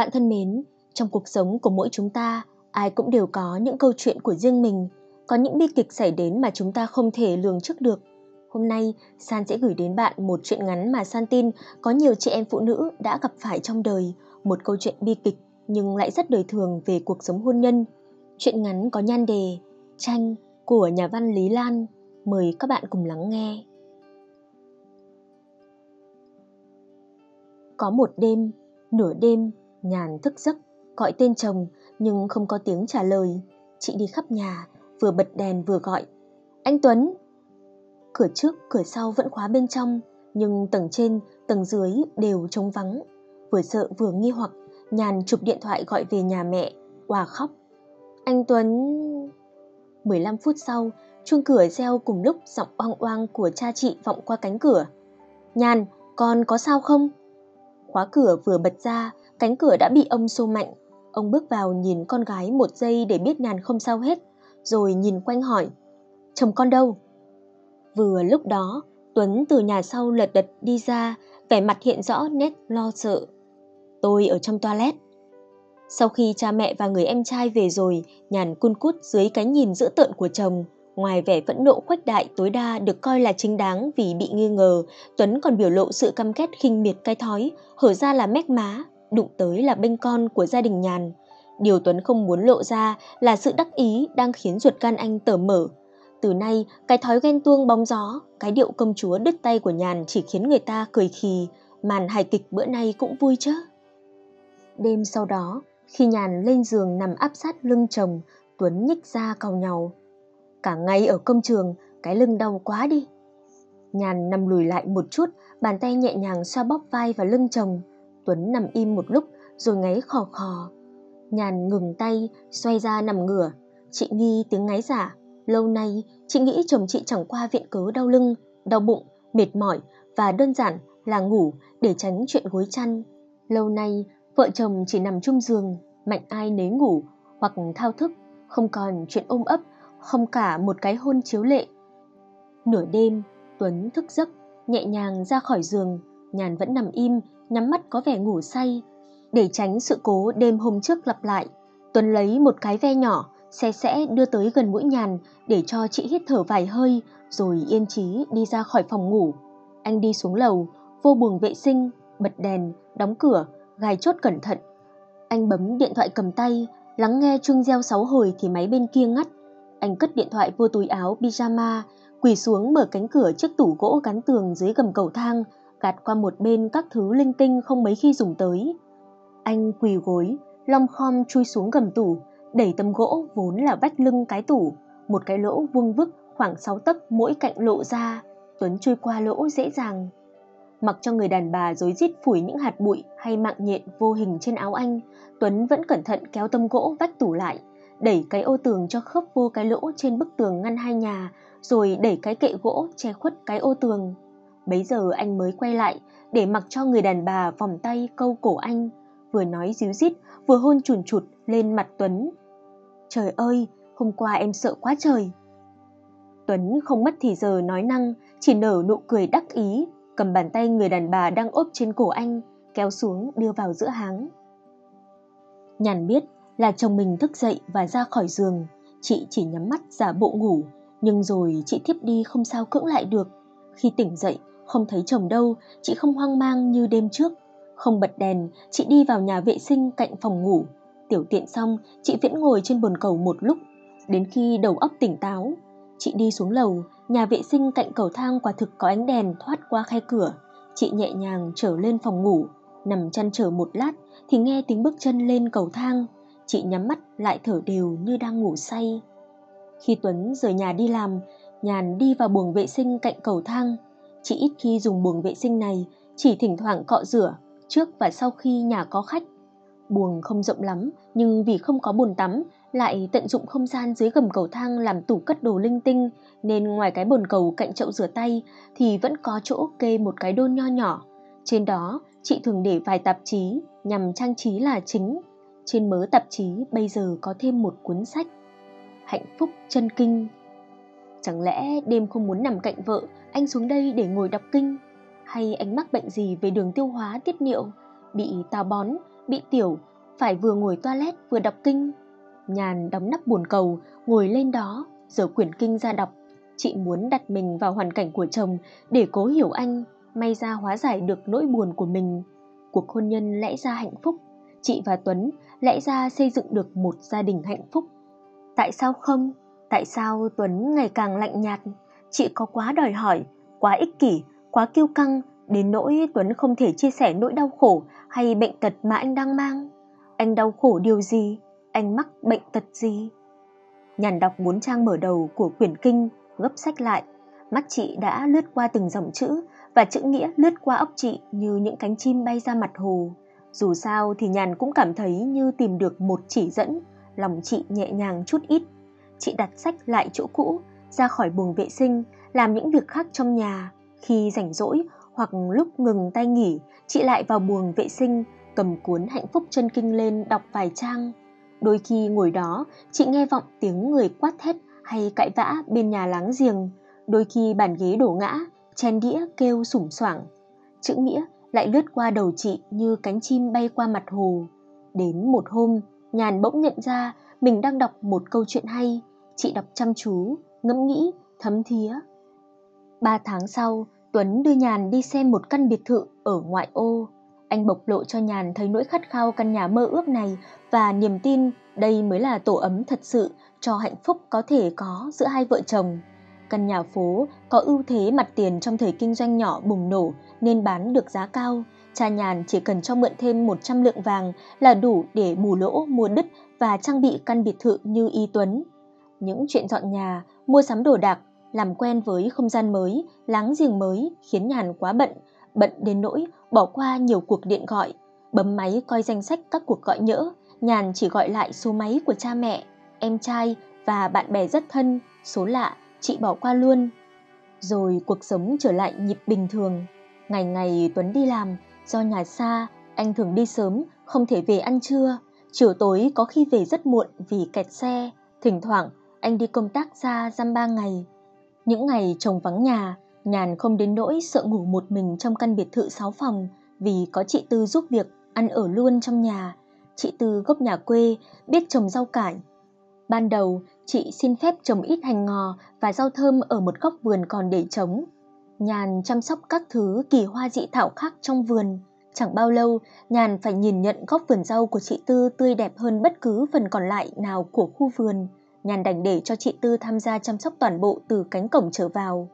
Bạn thân mến, trong cuộc sống của mỗi chúng ta, ai cũng đều có những câu chuyện của riêng mình, có những bi kịch xảy đến mà chúng ta không thể lường trước được. Hôm nay, San sẽ gửi đến bạn một chuyện ngắn mà San tin có nhiều chị em phụ nữ đã gặp phải trong đời, một câu chuyện bi kịch nhưng lại rất đời thường về cuộc sống hôn nhân. Chuyện ngắn có nhan đề Tranh của nhà văn Lý Lan. Mời các bạn cùng lắng nghe. Có một đêm, nửa đêm, Nhàn thức giấc, gọi tên chồng nhưng không có tiếng trả lời. Chị đi khắp nhà, vừa bật đèn vừa gọi. Anh Tuấn! Cửa trước, cửa sau vẫn khóa bên trong, nhưng tầng trên, tầng dưới đều trống vắng. Vừa sợ vừa nghi hoặc, Nhàn chụp điện thoại gọi về nhà mẹ, hòa khóc. Anh Tuấn... 15 phút sau, chuông cửa reo cùng lúc giọng oang oang của cha chị vọng qua cánh cửa. Nhàn, con có sao không? Khóa cửa vừa bật ra, Cánh cửa đã bị ông xô mạnh. Ông bước vào nhìn con gái một giây để biết nhàn không sao hết, rồi nhìn quanh hỏi. Chồng con đâu? Vừa lúc đó, Tuấn từ nhà sau lật đật đi ra, vẻ mặt hiện rõ nét lo sợ. Tôi ở trong toilet. Sau khi cha mẹ và người em trai về rồi, nhàn cun cút dưới cái nhìn dữ tợn của chồng, ngoài vẻ phẫn nộ khuếch đại tối đa được coi là chính đáng vì bị nghi ngờ, Tuấn còn biểu lộ sự căm ghét khinh miệt cái thói, hở ra là mép má, đụng tới là bênh con của gia đình nhàn. Điều Tuấn không muốn lộ ra là sự đắc ý đang khiến ruột gan anh tở mở. Từ nay, cái thói ghen tuông bóng gió, cái điệu công chúa đứt tay của nhàn chỉ khiến người ta cười khì, màn hài kịch bữa nay cũng vui chứ. Đêm sau đó, khi nhàn lên giường nằm áp sát lưng chồng, Tuấn nhích ra cau nhau. Cả ngày ở công trường, cái lưng đau quá đi. Nhàn nằm lùi lại một chút, bàn tay nhẹ nhàng xoa bóp vai và lưng chồng. Tuấn nằm im một lúc rồi ngáy khò khò. Nhàn ngừng tay, xoay ra nằm ngửa. Chị nghi tiếng ngáy giả. Lâu nay, chị nghĩ chồng chị chẳng qua viện cớ đau lưng, đau bụng, mệt mỏi và đơn giản là ngủ để tránh chuyện gối chăn. Lâu nay, vợ chồng chỉ nằm chung giường, mạnh ai nấy ngủ hoặc thao thức, không còn chuyện ôm ấp, không cả một cái hôn chiếu lệ. Nửa đêm, Tuấn thức giấc, nhẹ nhàng ra khỏi giường, Nhàn vẫn nằm im, nhắm mắt có vẻ ngủ say. Để tránh sự cố đêm hôm trước lặp lại, Tuấn lấy một cái ve nhỏ, xe sẽ đưa tới gần mũi nhàn để cho chị hít thở vài hơi, rồi yên trí đi ra khỏi phòng ngủ. Anh đi xuống lầu, vô buồng vệ sinh, bật đèn, đóng cửa, gài chốt cẩn thận. Anh bấm điện thoại cầm tay, lắng nghe chuông reo sáu hồi thì máy bên kia ngắt. Anh cất điện thoại vô túi áo pyjama, quỳ xuống mở cánh cửa chiếc tủ gỗ gắn tường dưới gầm cầu thang, gạt qua một bên các thứ linh tinh không mấy khi dùng tới. Anh quỳ gối, long khom chui xuống gầm tủ, đẩy tấm gỗ vốn là vách lưng cái tủ, một cái lỗ vuông vức khoảng 6 tấc mỗi cạnh lộ ra, Tuấn chui qua lỗ dễ dàng. Mặc cho người đàn bà rối rít phủi những hạt bụi hay mạng nhện vô hình trên áo anh, Tuấn vẫn cẩn thận kéo tấm gỗ vách tủ lại, đẩy cái ô tường cho khớp vô cái lỗ trên bức tường ngăn hai nhà, rồi đẩy cái kệ gỗ che khuất cái ô tường. Bấy giờ anh mới quay lại để mặc cho người đàn bà vòng tay câu cổ anh, vừa nói díu dít, vừa hôn chùn chụt lên mặt Tuấn. Trời ơi, hôm qua em sợ quá trời. Tuấn không mất thì giờ nói năng, chỉ nở nụ cười đắc ý, cầm bàn tay người đàn bà đang ốp trên cổ anh, kéo xuống đưa vào giữa háng. Nhàn biết là chồng mình thức dậy và ra khỏi giường, chị chỉ nhắm mắt giả bộ ngủ, nhưng rồi chị thiếp đi không sao cưỡng lại được. Khi tỉnh dậy, không thấy chồng đâu, chị không hoang mang như đêm trước. Không bật đèn, chị đi vào nhà vệ sinh cạnh phòng ngủ. Tiểu tiện xong, chị viễn ngồi trên bồn cầu một lúc, đến khi đầu óc tỉnh táo. Chị đi xuống lầu, nhà vệ sinh cạnh cầu thang quả thực có ánh đèn thoát qua khe cửa. Chị nhẹ nhàng trở lên phòng ngủ, nằm chăn trở một lát thì nghe tiếng bước chân lên cầu thang. Chị nhắm mắt lại thở đều như đang ngủ say. Khi Tuấn rời nhà đi làm, Nhàn đi vào buồng vệ sinh cạnh cầu thang, Chị ít khi dùng buồng vệ sinh này, chỉ thỉnh thoảng cọ rửa, trước và sau khi nhà có khách. Buồng không rộng lắm, nhưng vì không có bồn tắm, lại tận dụng không gian dưới gầm cầu thang làm tủ cất đồ linh tinh, nên ngoài cái bồn cầu cạnh chậu rửa tay thì vẫn có chỗ kê một cái đôn nho nhỏ. Trên đó, chị thường để vài tạp chí nhằm trang trí là chính. Trên mớ tạp chí bây giờ có thêm một cuốn sách. Hạnh phúc chân kinh Chẳng lẽ đêm không muốn nằm cạnh vợ, anh xuống đây để ngồi đọc kinh? Hay anh mắc bệnh gì về đường tiêu hóa tiết niệu, bị táo bón, bị tiểu phải vừa ngồi toilet vừa đọc kinh. Nhàn đóng nắp buồn cầu, ngồi lên đó, giở quyển kinh ra đọc. Chị muốn đặt mình vào hoàn cảnh của chồng để cố hiểu anh, may ra hóa giải được nỗi buồn của mình. Cuộc hôn nhân lẽ ra hạnh phúc, chị và Tuấn lẽ ra xây dựng được một gia đình hạnh phúc. Tại sao không? Tại sao Tuấn ngày càng lạnh nhạt? Chị có quá đòi hỏi, quá ích kỷ, quá kiêu căng, đến nỗi Tuấn không thể chia sẻ nỗi đau khổ hay bệnh tật mà anh đang mang. Anh đau khổ điều gì? Anh mắc bệnh tật gì? Nhàn đọc bốn trang mở đầu của quyển kinh, gấp sách lại. Mắt chị đã lướt qua từng dòng chữ và chữ nghĩa lướt qua óc chị như những cánh chim bay ra mặt hồ. Dù sao thì Nhàn cũng cảm thấy như tìm được một chỉ dẫn, lòng chị nhẹ nhàng chút ít. Chị đặt sách lại chỗ cũ, ra khỏi buồng vệ sinh, làm những việc khác trong nhà. Khi rảnh rỗi hoặc lúc ngừng tay nghỉ, chị lại vào buồng vệ sinh, cầm cuốn hạnh phúc chân kinh lên đọc vài trang. Đôi khi ngồi đó, chị nghe vọng tiếng người quát thét hay cãi vã bên nhà láng giềng. Đôi khi bàn ghế đổ ngã, chén đĩa kêu sủng soảng. Chữ nghĩa lại lướt qua đầu chị như cánh chim bay qua mặt hồ. Đến một hôm, Nhàn bỗng nhận ra mình đang đọc một câu chuyện hay. Chị đọc chăm chú, ngẫm nghĩ, thấm thía. Ba tháng sau, Tuấn đưa Nhàn đi xem một căn biệt thự ở ngoại ô. Anh bộc lộ cho Nhàn thấy nỗi khát khao căn nhà mơ ước này và niềm tin đây mới là tổ ấm thật sự cho hạnh phúc có thể có giữa hai vợ chồng. Căn nhà phố có ưu thế mặt tiền trong thời kinh doanh nhỏ bùng nổ nên bán được giá cao. Cha Nhàn chỉ cần cho mượn thêm 100 lượng vàng là đủ để bù lỗ mua đất và trang bị căn biệt thự như Y Tuấn. Những chuyện dọn nhà, mua sắm đồ đạc, làm quen với không gian mới, láng giềng mới khiến Nhàn quá bận, bận đến nỗi bỏ qua nhiều cuộc điện gọi, bấm máy coi danh sách các cuộc gọi nhỡ, Nhàn chỉ gọi lại số máy của cha mẹ, em trai và bạn bè rất thân, số lạ chị bỏ qua luôn. Rồi cuộc sống trở lại nhịp bình thường. Ngày ngày Tuấn đi làm, do nhà xa, anh thường đi sớm, không thể về ăn trưa. Chiều tối có khi về rất muộn vì kẹt xe. Thỉnh thoảng, anh đi công tác xa dăm ba ngày. Những ngày chồng vắng nhà, Nhàn không đến nỗi sợ ngủ một mình trong căn biệt thự 6 phòng vì có chị Tư giúp việc, ăn ở luôn trong nhà. Chị Tư gốc nhà quê, biết trồng rau cải. Ban đầu, chị xin phép trồng ít hành ngò và rau thơm ở một góc vườn còn để trống. Nhàn chăm sóc các thứ kỳ hoa dị thảo khác trong vườn. Chẳng bao lâu, Nhàn phải nhìn nhận góc vườn rau của chị Tư tươi đẹp hơn bất cứ phần còn lại nào của khu vườn. Nhàn đành để cho chị Tư tham gia chăm sóc toàn bộ từ cánh cổng trở vào.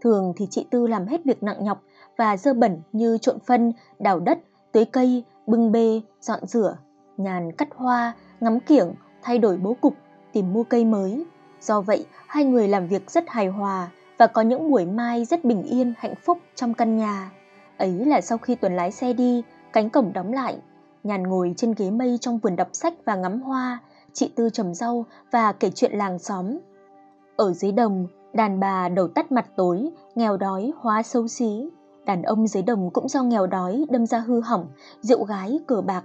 Thường thì chị Tư làm hết việc nặng nhọc và dơ bẩn như trộn phân, đào đất, tưới cây, bưng bê, dọn rửa. Nhàn cắt hoa, ngắm kiểng, thay đổi bố cục, tìm mua cây mới. Do vậy, hai người làm việc rất hài hòa và có những buổi mai rất bình yên, hạnh phúc trong căn nhà. Ấy là sau khi Tuấn lái xe đi, cánh cổng đóng lại, Nhàn ngồi trên ghế mây trong vườn đọc sách và ngắm hoa, chị Tư trầm rau và kể chuyện làng xóm. Ở dưới đồng, đàn bà đầu tắt mặt tối, nghèo đói, hóa xấu xí. Đàn ông dưới đồng cũng do nghèo đói đâm ra hư hỏng, rượu gái, cờ bạc.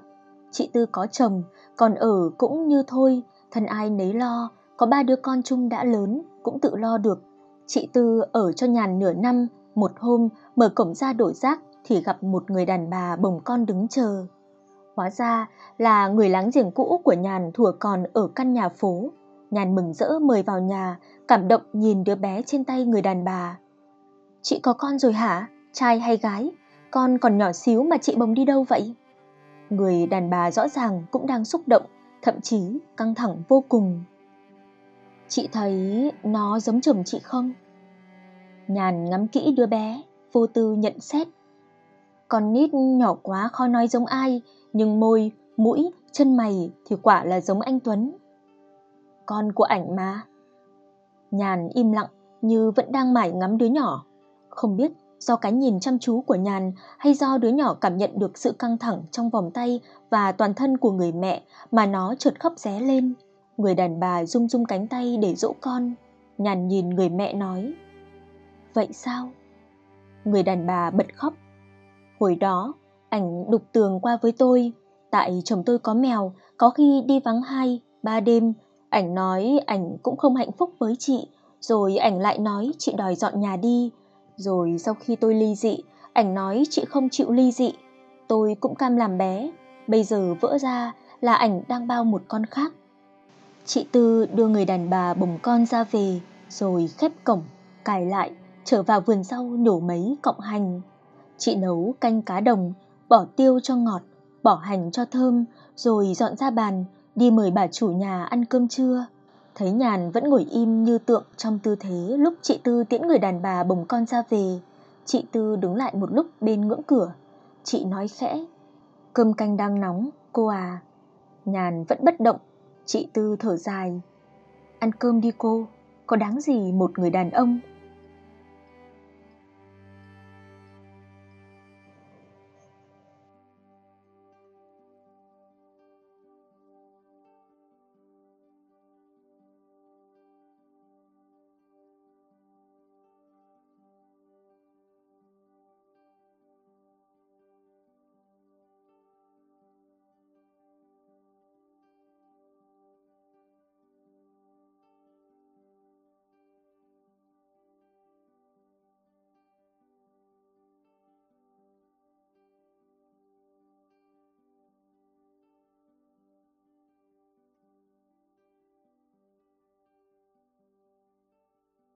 Chị Tư có chồng, còn ở cũng như thôi, thân ai nấy lo, có ba đứa con chung đã lớn, cũng tự lo được. Chị Tư ở cho nhàn nửa năm, một hôm mở cổng ra đổ rác thì gặp một người đàn bà bồng con đứng chờ. Hóa ra là người láng giềng cũ của Nhàn thủa còn ở căn nhà phố. Nhàn mừng rỡ mời vào nhà, cảm động nhìn đứa bé trên tay người đàn bà. Chị có con rồi hả? Trai hay gái? Con còn nhỏ xíu mà chị bồng đi đâu vậy? Người đàn bà rõ ràng cũng đang xúc động, thậm chí căng thẳng vô cùng. Chị thấy nó giống chồng chị không? Nhàn ngắm kỹ đứa bé, vô tư nhận xét. Con nít nhỏ quá khó nói giống ai, nhưng môi, mũi, chân mày thì quả là giống anh Tuấn. Con của ảnh mà. Nhàn im lặng như vẫn đang mải ngắm đứa nhỏ. Không biết do cái nhìn chăm chú của Nhàn hay do đứa nhỏ cảm nhận được sự căng thẳng trong vòng tay và toàn thân của người mẹ mà nó chợt khóc ré lên. Người đàn bà rung rung cánh tay để dỗ con. Nhàn nhìn người mẹ nói. Vậy sao? Người đàn bà bật khóc. Hồi đó, ảnh đục tường qua với tôi. Tại chồng tôi có mèo, có khi đi vắng hai, ba đêm. Ảnh nói ảnh cũng không hạnh phúc với chị. Rồi ảnh lại nói chị đòi dọn nhà đi. Rồi sau khi tôi ly dị, ảnh nói chị không chịu ly dị. Tôi cũng cam làm bé. Bây giờ vỡ ra, là ảnh đang bao một con khác. Chị Tư đưa người đàn bà bồng con ra về, rồi khép cổng, cài lại, trở vào vườn rau nhổ mấy cọng hành. Chị nấu canh cá đồng, bỏ tiêu cho ngọt, bỏ hành cho thơm, rồi dọn ra bàn, đi mời bà chủ nhà ăn cơm trưa. Thấy Nhàn vẫn ngồi im như tượng trong tư thế lúc chị Tư tiễn người đàn bà bồng con ra về. Chị Tư đứng lại một lúc bên ngưỡng cửa. Chị nói khẽ, cơm canh đang nóng, cô à. Nhàn vẫn bất động, chị Tư thở dài. Ăn cơm đi cô, có đáng gì một người đàn ông